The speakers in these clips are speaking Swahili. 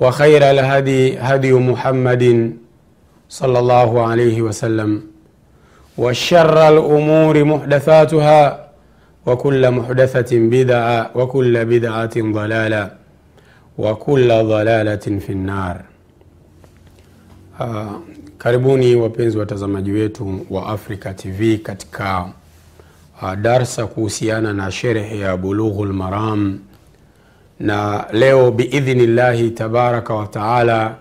وخير الهدي هدي محمد صلى الله عليه وسلم وشر الأمور محدثاتها وكل محدثة بدعة وكل بدعة ضلالة وكل ضلالة في النار uh, karibuni wapenzi watazamaji wetu wa Africa TV katika uh, darsa kuhusiana na sherehe ya Bulughul Maram na leo biidhnillahi tabaraka wa taala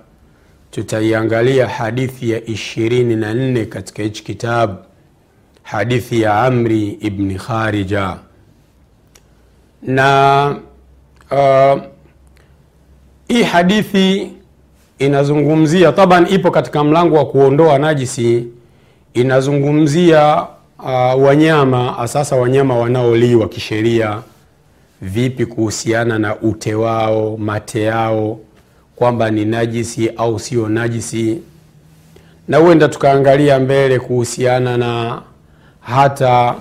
tutaiangalia hadithi ya ishirini na nne katika hichi kitabu hadithi ya amri ibni kharija. Na uh, hii hadithi inazungumzia taban ipo katika mlango wa kuondoa najisi inazungumzia uh, wanyama sasa wanyama wanaoliwa kisheria vipi kuhusiana na ute wao mate yao kwamba ni najisi au sio najisi? Na huenda tukaangalia mbele kuhusiana na hata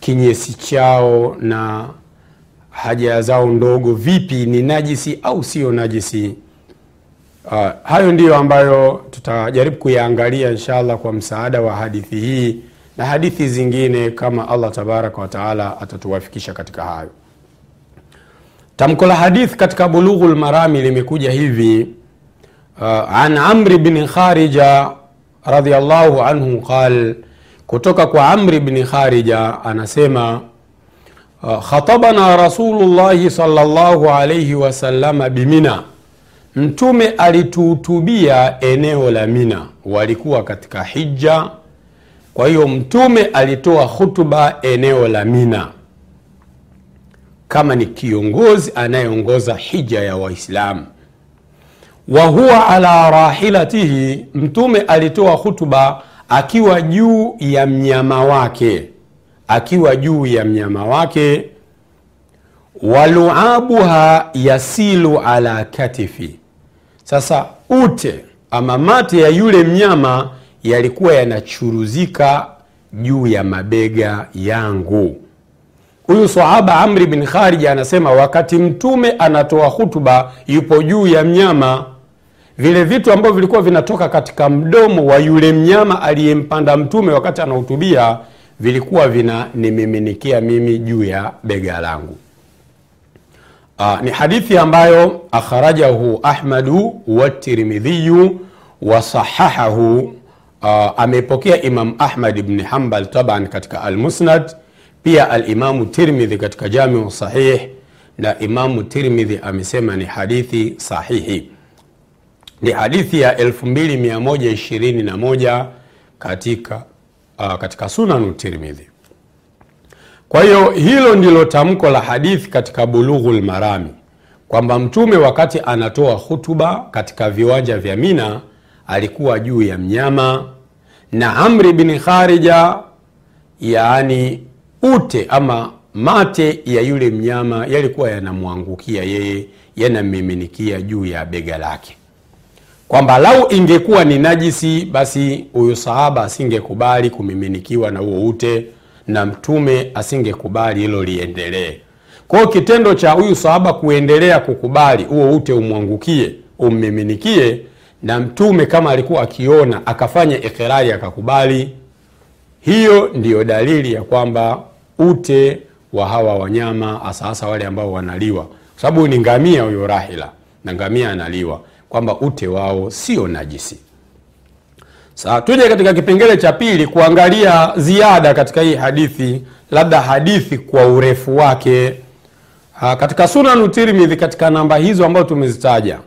kinyesi chao na haja zao ndogo. Vipi ni najisi au sio najisi? Uh, hayo ndiyo ambayo tutajaribu kuyaangalia inshallah kwa msaada wa hadithi hii na hadithi zingine kama allah tabaraka wataala atatuwafikisha katika hayo tamko la hadith katika bulughu lmarami limekuja hivi. Uh, an amri bni kharija radiallahu anhu qal kutoka kwa amri bni kharija anasema uh, khatabana rasulullahi salllahu alaihi wasalama bimina mtume alituhutubia eneo la mina. Walikuwa katika hija kwa hiyo mtume alitoa hutuba eneo la mina kama ni kiongozi anayeongoza hija ya waislamu. Wa huwa ala rahilatihi mtume alitoa hutuba akiwa juu ya mnyama wake akiwa juu ya mnyama wake. Waluabuha yasilu ala katifi. Sasa ute ama mate ya yule mnyama yalikuwa yanachuruzika juu ya mabega yangu huyu sahaba amri bin kharija anasema wakati mtume anatoa hutuba yupo juu ya mnyama. Vile vitu ambavyo vilikuwa vinatoka katika mdomo wa yule mnyama aliyempanda mtume wakati anahutubia vilikuwa vinanimiminikia mimi juu ya bega langu. Aa, ni hadithi ambayo akhrajahu ahmadu watirmidhiyu wasahahahu amepokea imam ahmad bni hambal taban katika almusnad pia alimamu tirmidhi katika jamiu sahih na imamu tirmidhi amesema ni hadithi sahihi. Ni hadithi ya 2121 katika, uh, katika sunanu tirmidhi. Kwa hiyo hilo ndilo tamko la hadithi katika bulughul marami kwamba mtume wakati anatoa hutuba katika viwanja vya mina alikuwa juu ya mnyama na amri bin kharija yaani ute ama mate ya yule mnyama yalikuwa yanamwangukia yeye yanamiminikia juu ya bega lake. Kwamba lau ingekuwa ni najisi basi huyu sahaba asingekubali kumiminikiwa na huo ute na mtume asingekubali hilo liendelee. Kwa kitendo cha huyu sahaba kuendelea kukubali huo ute umwangukie ummiminikie na mtume kama alikuwa akiona akafanya ikirari akakubali hiyo ndiyo dalili ya kwamba ute wa hawa wanyama hasa hasa wale ambao wanaliwa kwa sababu ni ngamia huyo rahila na ngamia analiwa kwamba ute wao sio najisi Sasa tuje katika kipengele cha pili kuangalia ziada katika hii hadithi, labda hadithi kwa urefu wake. Ha, katika Sunanu Tirmidhi katika namba hizo ambazo tumezitaja,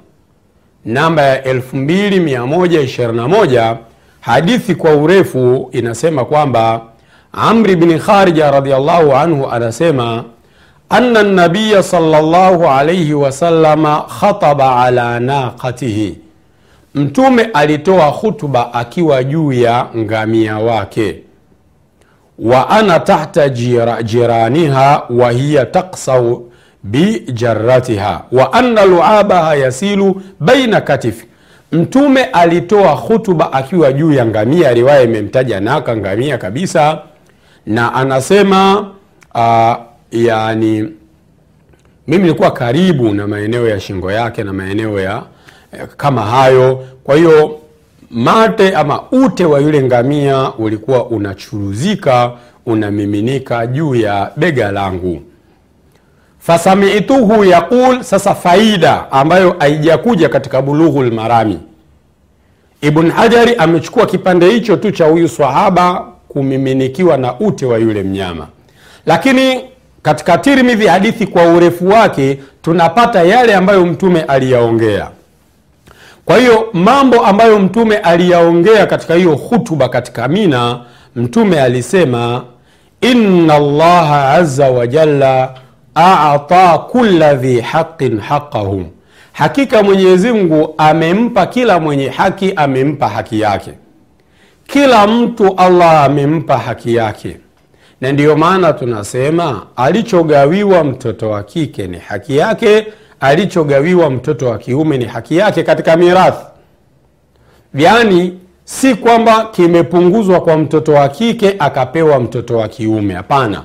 namba ya 2121 hadithi kwa urefu inasema kwamba Amri bni Kharija radhiallahu anhu anasema anna nabiya sallallahu alaihi wasalama khataba ala naqatihi. Mtume alitoa hutuba akiwa juu ya ngamia wake, wa ana tahta jira, jiraniha wa hiya taksau bijaratiha wa anna luabaha yasilu baina katifi. Mtume alitoa hutuba akiwa juu ya ngamia, riwaya imemtaja naka ngamia kabisa, na anasema uh, yani mimi nilikuwa karibu na maeneo ya shingo yake na maeneo ya kama hayo. Kwa hiyo mate ama ute wa yule ngamia ulikuwa unachuruzika unamiminika juu ya bega langu. Fasamituhu yaqul, sasa faida ambayo haijakuja katika Bulughul Marami, Ibn Hajari amechukua kipande hicho tu cha huyu swahaba kumiminikiwa na ute wa yule mnyama, lakini katika Tirmidhi hadithi kwa urefu wake tunapata yale ambayo mtume aliyaongea. Kwa hiyo mambo ambayo mtume aliyaongea katika hiyo hutuba katika Mina, mtume alisema inna Allaha azza wa jalla ata kulla dhi haqin haqahu, hakika Mwenyezi Mungu amempa kila mwenye haki, amempa haki yake. Kila mtu Allah amempa haki yake, na ndiyo maana tunasema alichogawiwa mtoto wa kike ni haki yake alichogawiwa mtoto wa kiume ni haki yake katika mirathi. Yaani si kwamba kimepunguzwa kwa mtoto wa kike akapewa mtoto wa kiume. Hapana,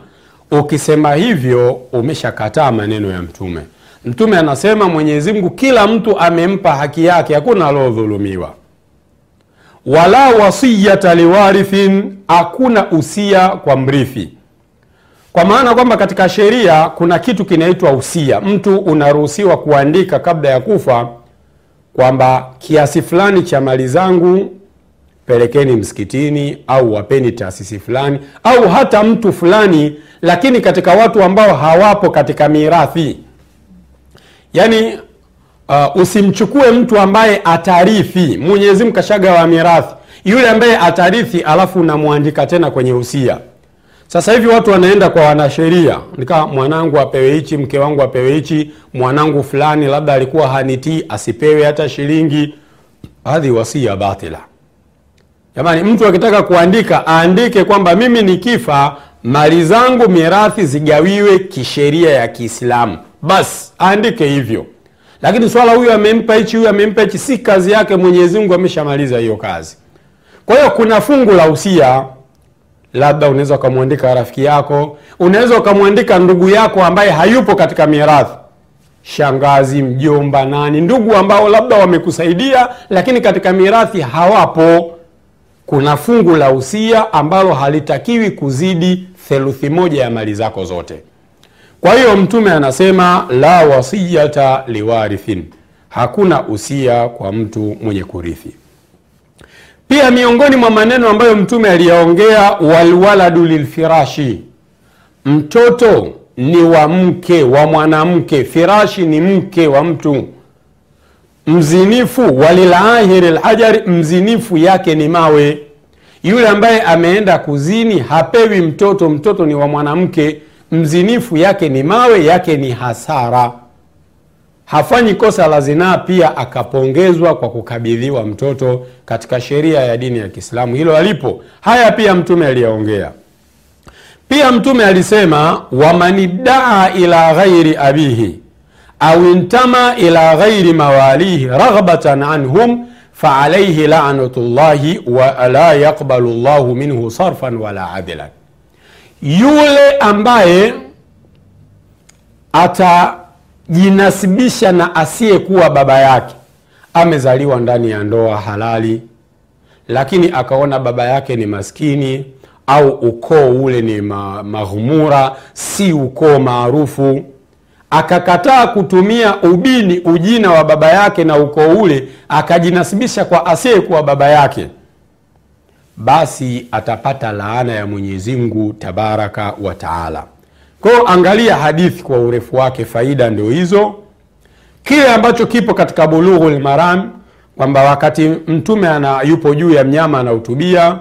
ukisema hivyo umeshakataa maneno ya Mtume. Mtume anasema Mwenyezi Mungu kila mtu amempa haki yake, hakuna aliodhulumiwa. Wala wasiyata liwarithin, hakuna usia kwa mrithi kwa maana kwamba katika sheria kuna kitu kinaitwa usia. Mtu unaruhusiwa kuandika kabla ya kufa kwamba kiasi fulani cha mali zangu pelekeni msikitini au wapeni taasisi fulani au hata mtu fulani, lakini katika watu ambao hawapo katika mirathi. Yani uh, usimchukue mtu ambaye atarithi. Mwenyezi Mungu kashagawa mirathi, yule ambaye atarithi alafu unamwandika tena kwenye usia. Sasa hivi watu wanaenda kwa wanasheria, nika mwanangu apewe hichi, mke wangu apewe hichi, mwanangu fulani labda alikuwa hanitii asipewe hata shilingi. Hadhi wasia batila. Jamani, mtu akitaka kuandika aandike kwamba mimi nikifa mali zangu mirathi zigawiwe kisheria ya Kiislamu, basi aandike hivyo. Lakini swala huyu amempa hichi, huyu amempa hichi, si kazi yake. Mwenyezi Mungu ameshamaliza hiyo kazi. Kwa hiyo kuna fungu la usia labda unaweza ukamwandika rafiki yako, unaweza ukamwandika ndugu yako ambaye hayupo katika mirathi, shangazi, mjomba, nani, ndugu ambao labda wamekusaidia lakini katika mirathi hawapo. Kuna fungu la usia ambalo halitakiwi kuzidi theluthi moja ya mali zako zote. Kwa hiyo Mtume anasema la wasiyata liwarithin, hakuna usia kwa mtu mwenye kurithi. Pia miongoni mwa maneno ambayo mtume aliyaongea, walwaladu lilfirashi, mtoto ni wa mke wa mwanamke, firashi ni mke wa mtu. Mzinifu walilahiri lhajari, mzinifu yake ni mawe. Yule ambaye ameenda kuzini hapewi mtoto, mtoto ni wa mwanamke. Mzinifu yake ni mawe, yake ni hasara. hafanyi kosa la zinaa pia akapongezwa kwa kukabidhiwa mtoto katika sheria ya dini ya kiislamu. Hilo alipo. Haya pia mtume aliyaongea. Pia mtume alisema wamanidaa ila ghairi abihi au intama ila ghairi mawalihi raghbatan anhum faalaihi lanatullahi wala yaqbalu llahu minhu sarfan wala adlan yule ambaye atajinasibisha na asiyekuwa baba yake. Amezaliwa ndani ya ndoa halali lakini akaona baba yake ni maskini au ukoo ule ni ma, maghumura si ukoo maarufu. Akakataa kutumia ubini ujina wa baba yake na ukoo ule akajinasibisha kwa asiyekuwa baba yake basi atapata laana ya mwenyezi mungu tabaraka wa taala. Kwayo angalia hadithi kwa urefu wake faida ndio hizo. Kile ambacho kipo katika bulughu lmaram kwamba wakati mtume ana yupo juu ya mnyama anahutubia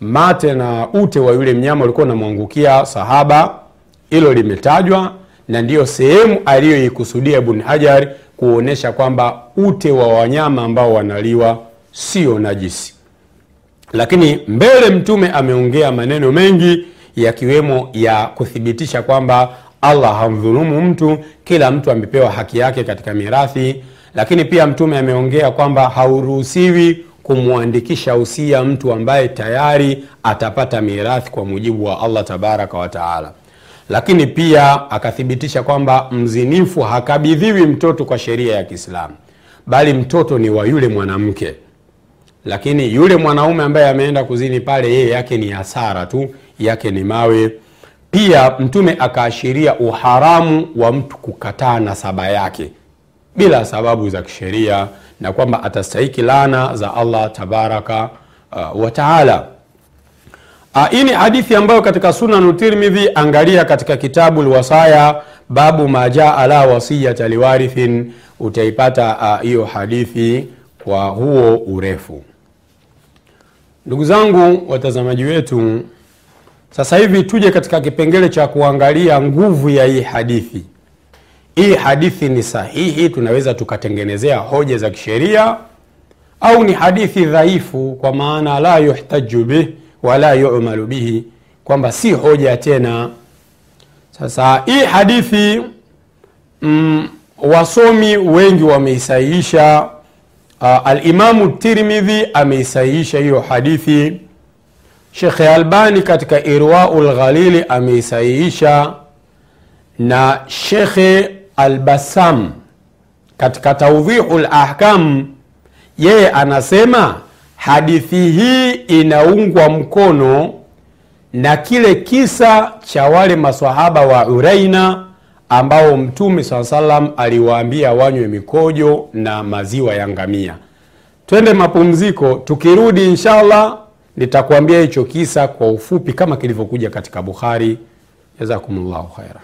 mate na ute wa yule mnyama ulikuwa unamwangukia sahaba hilo limetajwa na ndiyo sehemu aliyoikusudia ibn hajar kuonyesha kwamba ute wa wanyama ambao wanaliwa sio najisi lakini mbele mtume ameongea maneno mengi yakiwemo ya kuthibitisha kwamba allah hamdhulumu mtu kila mtu amepewa haki yake katika mirathi. Lakini pia mtume ameongea kwamba hauruhusiwi kumwandikisha usia mtu ambaye tayari atapata mirathi kwa mujibu wa allah tabaraka wataala lakini pia akathibitisha kwamba mzinifu hakabidhiwi mtoto kwa sheria ya kiislamu bali mtoto ni wa yule mwanamke lakini yule mwanaume ambaye ameenda kuzini pale yeye yake ni hasara tu yake ni mawe. Pia mtume akaashiria uharamu wa mtu kukataa nasaba yake bila sababu za kisheria na kwamba atastahiki lana za allah tabaraka uh, wataala uh, hii ni hadithi ambayo katika sunanu tirmidhi angalia katika kitabu lwasaya babu majaa la wasiyata liwarithin utaipata hiyo uh, hadithi kwa huo urefu ndugu zangu watazamaji wetu sasa hivi tuje katika kipengele cha kuangalia nguvu ya hii hadithi. Hii hadithi ni sahihi? Tunaweza tukatengenezea hoja za kisheria? Au ni hadithi dhaifu kwa maana la yuhtaju bih wala yumalu bihi kwamba si hoja tena? Sasa hii hadithi mm, wasomi wengi wameisahihisha uh, alimamu tirmidhi ameisahihisha hiyo hadithi. Shekhe albani katika irwau lghalili ameisahihisha. Na shekhe albasam katika taudhihu lahkam yeye anasema hadithi hii inaungwa mkono na kile kisa cha wale masahaba wa uraina ambao mtume saa salam aliwaambia wanywe mikojo na maziwa ya ngamia. Twende mapumziko tukirudi inshallah nitakuambia hicho kisa kwa ufupi kama kilivyokuja katika bukhari. Jazakumllahu khairan